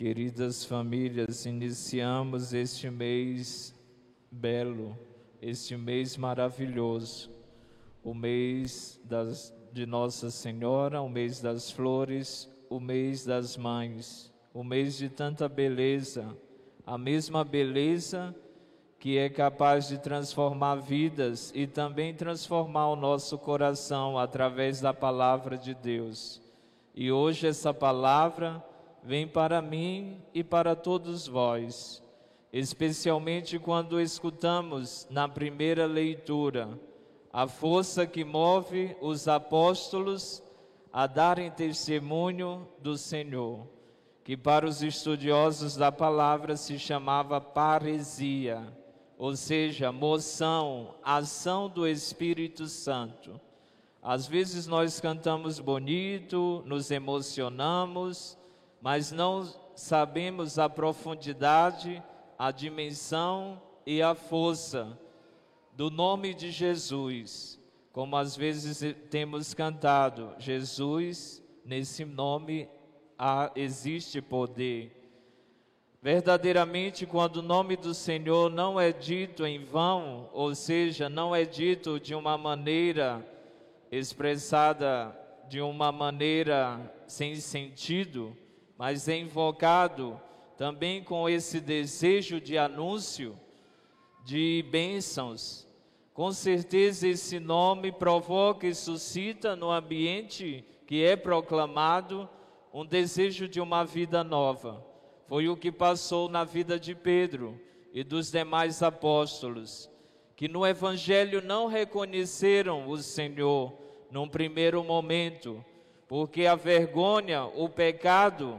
Queridas famílias, iniciamos este mês belo, este mês maravilhoso, o mês das, de Nossa Senhora, o mês das flores, o mês das mães, o mês de tanta beleza, a mesma beleza que é capaz de transformar vidas e também transformar o nosso coração através da palavra de Deus. E hoje essa palavra vem para mim e para todos vós, especialmente quando escutamos na primeira leitura a força que move os apóstolos a darem testemunho do Senhor, que para os estudiosos da palavra se chamava paresia, ou seja, moção, ação do Espírito Santo. Às vezes nós cantamos bonito, nos emocionamos, mas não sabemos a profundidade, a dimensão e a força do nome de Jesus. Como às vezes temos cantado, Jesus, nesse nome há, existe poder. Verdadeiramente, quando o nome do Senhor não é dito em vão, ou seja, não é dito de uma maneira expressada de uma maneira sem sentido, mas é invocado também com esse desejo de anúncio de bênçãos. Com certeza esse nome provoca e suscita no ambiente que é proclamado um desejo de uma vida nova. Foi o que passou na vida de Pedro e dos demais apóstolos, que no evangelho não reconheceram o Senhor num primeiro momento, porque a vergonha, o pecado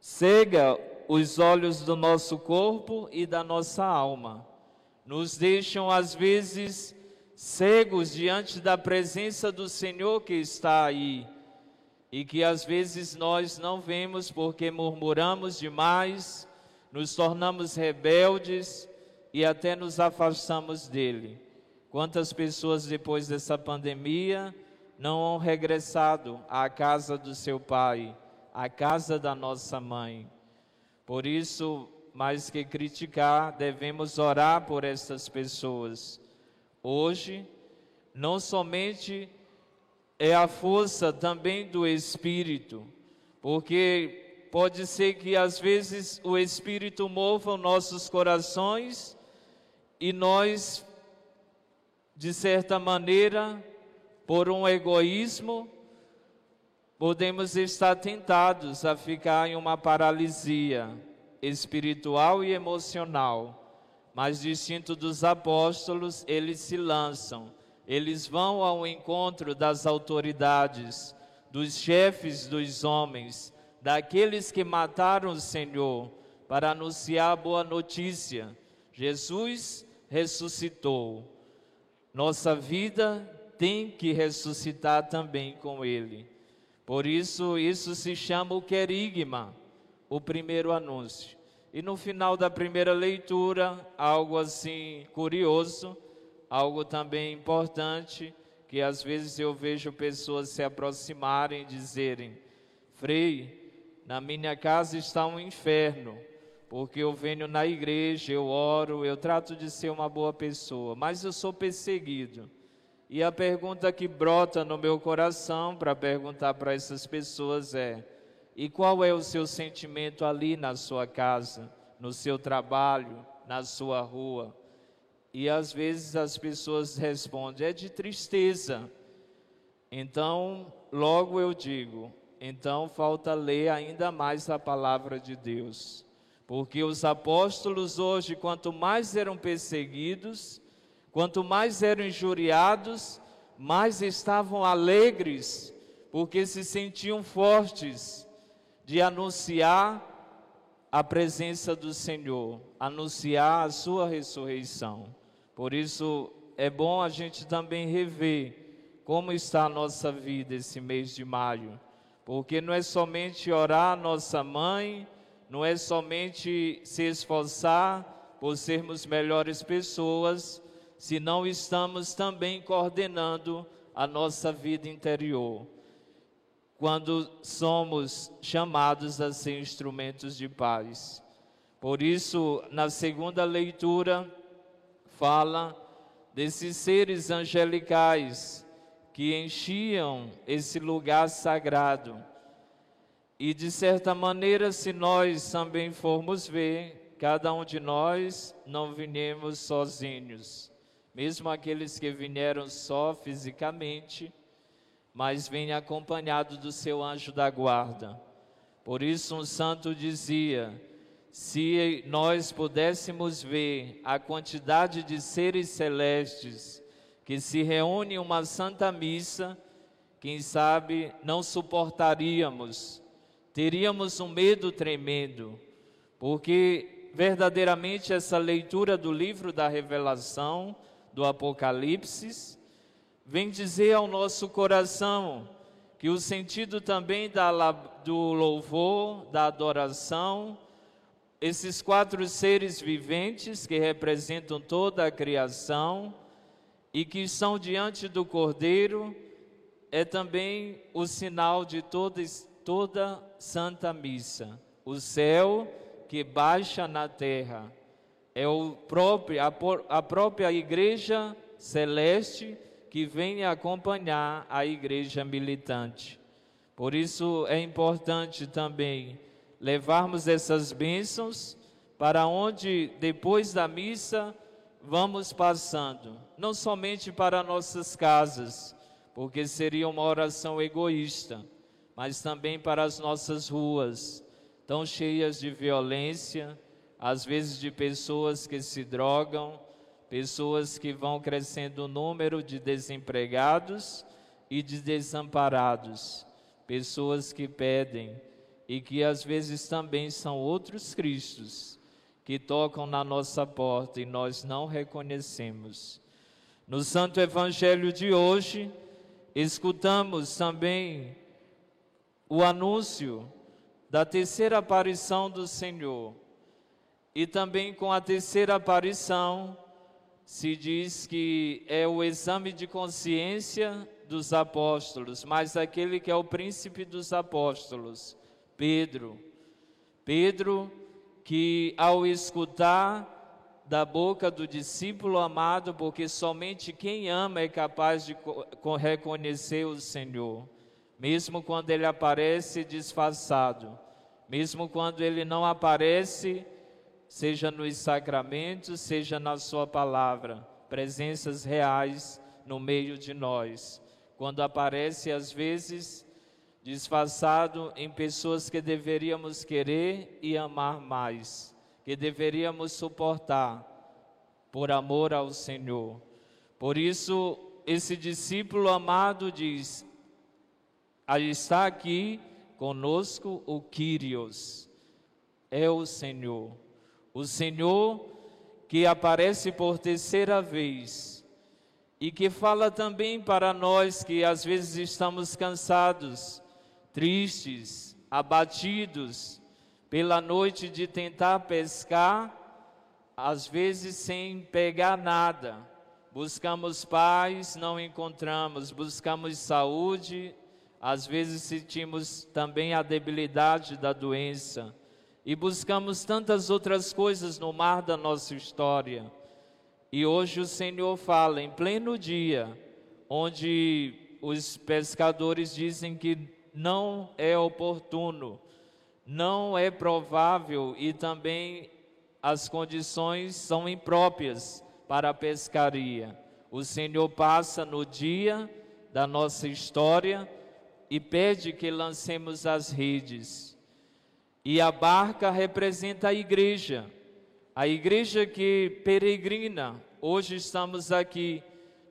cega os olhos do nosso corpo e da nossa alma. Nos deixam, às vezes, cegos diante da presença do Senhor que está aí e que às vezes nós não vemos porque murmuramos demais, nos tornamos rebeldes e até nos afastamos dele. Quantas pessoas depois dessa pandemia não han regressado à casa do seu pai? A casa da nossa mãe. Por isso, mais que criticar, devemos orar por essas pessoas. Hoje, não somente é a força também do Espírito, porque pode ser que às vezes o Espírito mova nossos corações e nós, de certa maneira, por um egoísmo, podemos estar tentados a ficar em uma paralisia espiritual e emocional, mas distinto dos apóstolos, eles se lançam, eles vão ao encontro das autoridades, dos chefes dos homens, daqueles que mataram o Senhor, para anunciar a boa notícia: Jesus ressuscitou. Nossa vida tem que ressuscitar também com Ele. Por isso, isso se chama o querigma, o primeiro anúncio. E no final da primeira leitura, algo assim curioso, algo também importante, que às vezes eu vejo pessoas se aproximarem e dizerem: Frei, na minha casa está um inferno, porque eu venho na igreja, eu oro, eu trato de ser uma boa pessoa, mas eu sou perseguido. E a pergunta que brota no meu coração para perguntar para essas pessoas é: e qual é o seu sentimento ali na sua casa, no seu trabalho, na sua rua? E às vezes as pessoas respondem: é de tristeza. Então, logo eu digo: então falta ler ainda mais a palavra de Deus. Porque os apóstolos hoje, quanto mais eram perseguidos, Quanto mais eram injuriados, mais estavam alegres, porque se sentiam fortes de anunciar a presença do Senhor, anunciar a sua ressurreição. Por isso é bom a gente também rever como está a nossa vida esse mês de maio, porque não é somente orar a nossa mãe, não é somente se esforçar por sermos melhores pessoas, se não estamos também coordenando a nossa vida interior. quando somos chamados a ser instrumentos de paz. Por isso, na segunda leitura, fala desses seres angelicais que enchiam esse lugar sagrado. E de certa maneira, se nós também formos ver, cada um de nós não vinhamos sozinhos, mesmo aqueles que vieram só fisicamente, mas vem acompanhado do seu anjo da guarda. Por isso um santo dizia: se nós pudéssemos ver a quantidade de seres celestes que se reúnem em uma santa missa, quem sabe não suportaríamos, teríamos um medo tremendo, porque verdadeiramente essa leitura do livro da Revelação, do Apocalipse, vem dizer ao nosso coração que o sentido também da, do louvor, da adoração, esses quatro seres viventes que representam toda a criação e que estão diante do Cordeiro, é também o sinal de toda, toda Santa Missa. O céu que baixa na terra é o próprio, a, a própria Igreja Celeste que vem acompanhar a igreja militante. Por isso é importante também levarmos essas bênçãos para onde depois da missa vamos passando, não somente para nossas casas, porque seria uma oração egoísta, mas também para as nossas ruas, tão cheias de violência, às vezes de pessoas que se drogam, pessoas que vão crescendo o número de desempregados e de desamparados, pessoas que pedem e que às vezes também são outros Cristos que tocam na nossa porta e nós não reconhecemos. No Santo Evangelho de hoje, escutamos também o anúncio da terceira aparição do Senhor. E também com a terceira aparição, se diz que é o exame de consciência dos apóstolos, mas aquele que é o príncipe dos apóstolos, Pedro. Pedro, que ao escutar da boca do discípulo amado, porque somente quem ama é capaz de reconhecer o Senhor, mesmo quando ele aparece disfarçado, mesmo quando ele não aparece seja nos sacramentos, seja na Sua palavra, presenças reais no meio de nós. Quando aparece, às vezes, disfarçado em pessoas que deveríamos querer e amar mais, que deveríamos suportar por amor ao Senhor. Por isso, esse discípulo amado diz: está aqui conosco o Kyrios, é o Senhor. O Senhor que aparece por terceira vez e que fala também para nós que às vezes estamos cansados, tristes, abatidos pela noite de tentar pescar, às vezes sem pegar nada. Buscamos paz, não encontramos, buscamos saúde, às vezes sentimos também a debilidade da doença e buscamos tantas outras coisas no mar da nossa história. E hoje o Senhor fala em pleno dia, onde os pescadores dizem que não é oportuno, não é provável e também as condições são impróprias para a pescaria. O Senhor passa no dia da nossa história e pede que lancemos as redes. E a barca representa a igreja, a igreja que peregrina. Hoje estamos aqui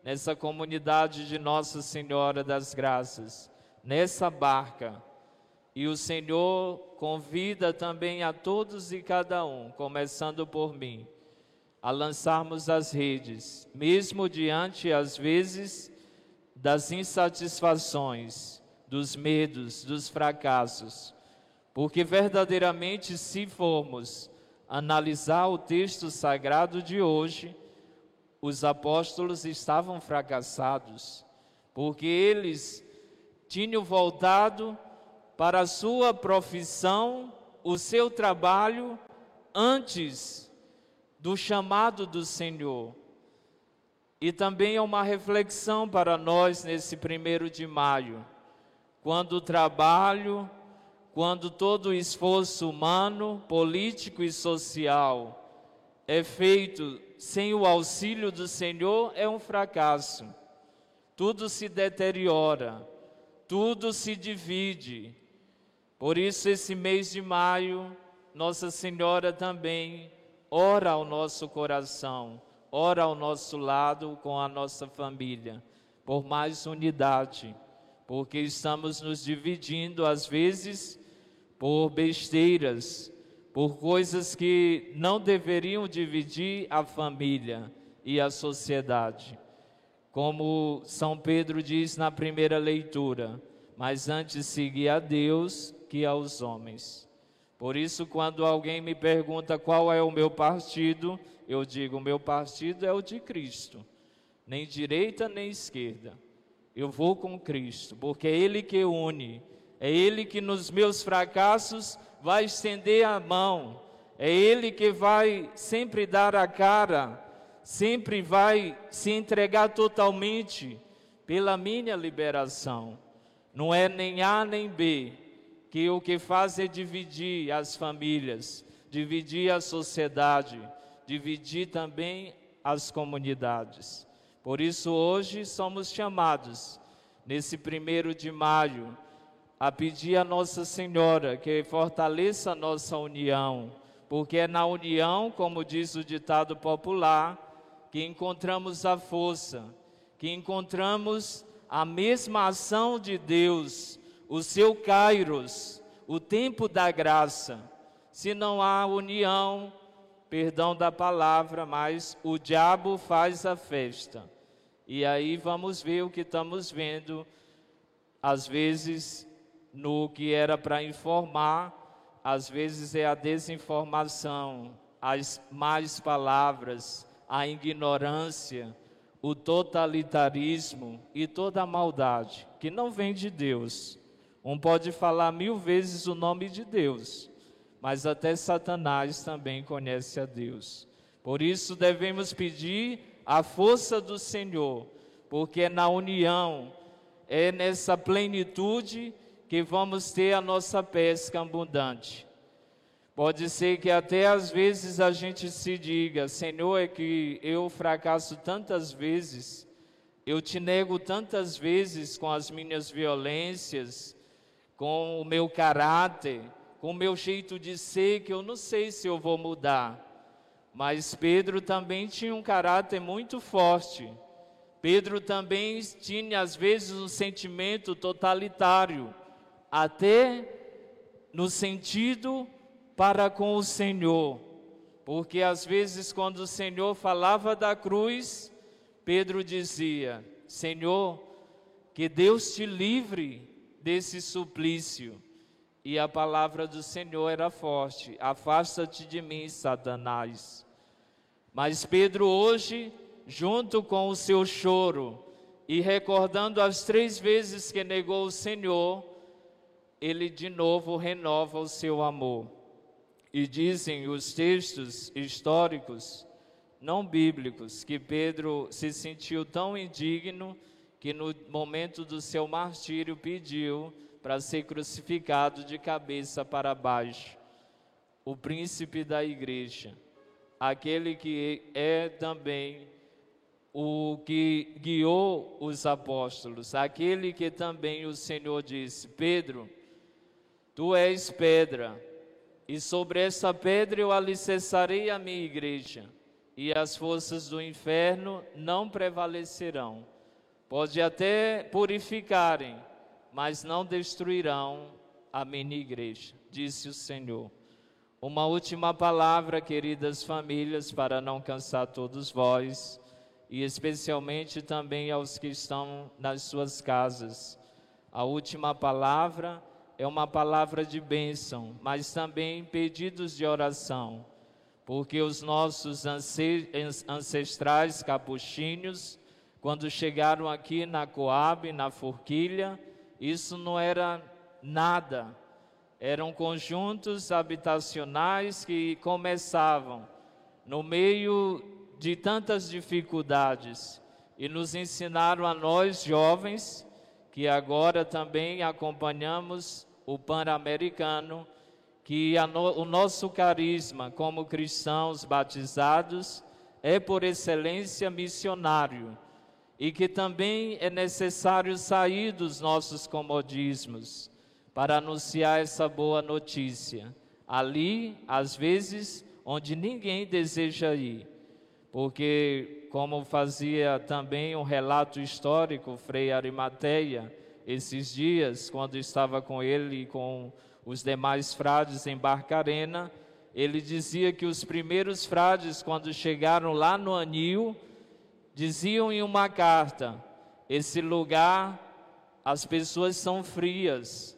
nessa comunidade de Nossa Senhora das Graças, nessa barca. E o Senhor convida também a todos e cada um, começando por mim, a lançarmos as redes, mesmo diante, às vezes, das insatisfações, dos medos, dos fracassos porque verdadeiramente, se formos analisar o texto sagrado de hoje, os apóstolos estavam fracassados, porque eles tinham voltado para a sua profissão, o seu trabalho, antes do chamado do Senhor. E também é uma reflexão para nós nesse primeiro de maio, quando o trabalho, quando todo esforço humano, político e social é feito sem o auxílio do Senhor, é um fracasso. Tudo se deteriora, tudo se divide. Por isso, esse mês de maio, Nossa Senhora também ora ao nosso coração, ora ao nosso lado com a nossa família, por mais unidade, porque estamos nos dividindo às vezes por besteiras, por coisas que não deveriam dividir a família e a sociedade. Como São Pedro diz na primeira leitura, mas antes seguir a Deus que aos homens. Por isso, quando alguém me pergunta qual é o meu partido, eu digo: o meu partido é o de Cristo, nem direita nem esquerda. Eu vou com Cristo, porque é Ele que une, é Ele que nos meus fracassos vai estender a mão, é Ele que vai sempre dar a cara, sempre vai se entregar totalmente pela minha liberação. Não é nem A nem B, que o que faz é dividir as famílias, dividir a sociedade, dividir também as comunidades. Por isso, hoje somos chamados, nesse primeiro de maio, a pedir a Nossa Senhora que fortaleça a nossa união, porque é na união, como diz o ditado popular, que encontramos a força, que encontramos a mesma ação de Deus o seu kairos, o tempo da graça. Se não há união, perdão da palavra, mas o diabo faz a festa. E aí vamos ver o que estamos vendo, às vezes no que era para informar, às vezes é a desinformação, as más palavras, a ignorância, o totalitarismo e toda a maldade que não vem de Deus. Um pode falar mil vezes o nome de Deus, mas até Satanás também conhece a Deus. Por isso devemos pedir a força do Senhor, porque é na união, é nessa plenitude que vamos ter a nossa pesca abundante. Pode ser que até às vezes a gente se diga: Senhor, é que eu fracasso tantas vezes, eu te nego tantas vezes com as minhas violências, com o meu caráter, com o meu jeito de ser, que eu não sei se eu vou mudar. Mas Pedro também tinha um caráter muito forte. Pedro também tinha, às vezes, um sentimento totalitário, até no sentido para com o Senhor. Porque às vezes, quando o Senhor falava da cruz, Pedro dizia: Senhor, que Deus te livre desse suplício. E a palavra do Senhor era forte: Afasta-te de mim, Satanás. Mas Pedro, hoje, junto com o seu choro e recordando as três vezes que negou o Senhor, ele de novo renova o seu amor. E dizem os textos históricos, não bíblicos, que Pedro se sentiu tão indigno que no momento do seu martírio pediu para ser crucificado de cabeça para baixo. O príncipe da igreja, aquele que é também o que guiou os apóstolos, aquele que também o Senhor disse: Pedro, tu és pedra, e sobre essa pedra eu alicerçarei a minha igreja, e as forças do inferno não prevalecerão. Pode até purificarem, mas não destruirão a minha igreja, disse o Senhor. Uma última palavra, queridas famílias, para não cansar todos vós, e especialmente também aos que estão nas suas casas. A última palavra é uma palavra de bênção, mas também pedidos de oração, porque os nossos ancestrais capuchinhos quando chegaram aqui na Coab, na Forquilha, isso não era nada. Eram conjuntos habitacionais que começavam no meio de tantas dificuldades e nos ensinaram a nós jovens que agora também acompanhamos o Pan-Americano, que no, o nosso carisma como cristãos batizados é por excelência missionário e que também é necessário sair dos nossos comodismos para anunciar essa boa notícia. Ali, às vezes, onde ninguém deseja ir, porque, como fazia também um relato histórico, Frei Arimateia, esses dias, quando estava com ele e com os demais frades em Barcarena, ele dizia que os primeiros frades, quando chegaram lá no anil, diziam em uma carta: esse lugar, as pessoas são frias,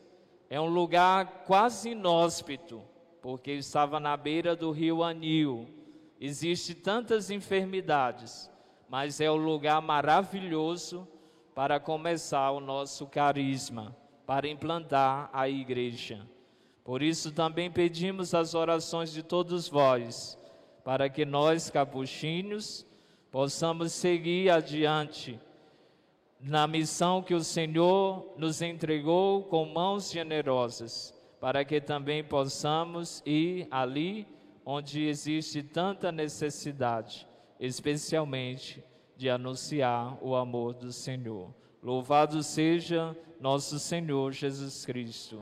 é um lugar quase inóspito, porque estava na beira do rio Anil. Existem tantas enfermidades, mas é um lugar maravilhoso para começar o nosso carisma, para implantar a igreja. Por isso também pedimos as orações de todos vós, para que nós, capuchinhos, possamos seguir adiante na missão que o Senhor nos entregou com mãos generosas, para que também possamos ir ali onde existe tanta necessidade, especialmente de anunciar o amor do Senhor. Louvado seja nosso Senhor Jesus Cristo.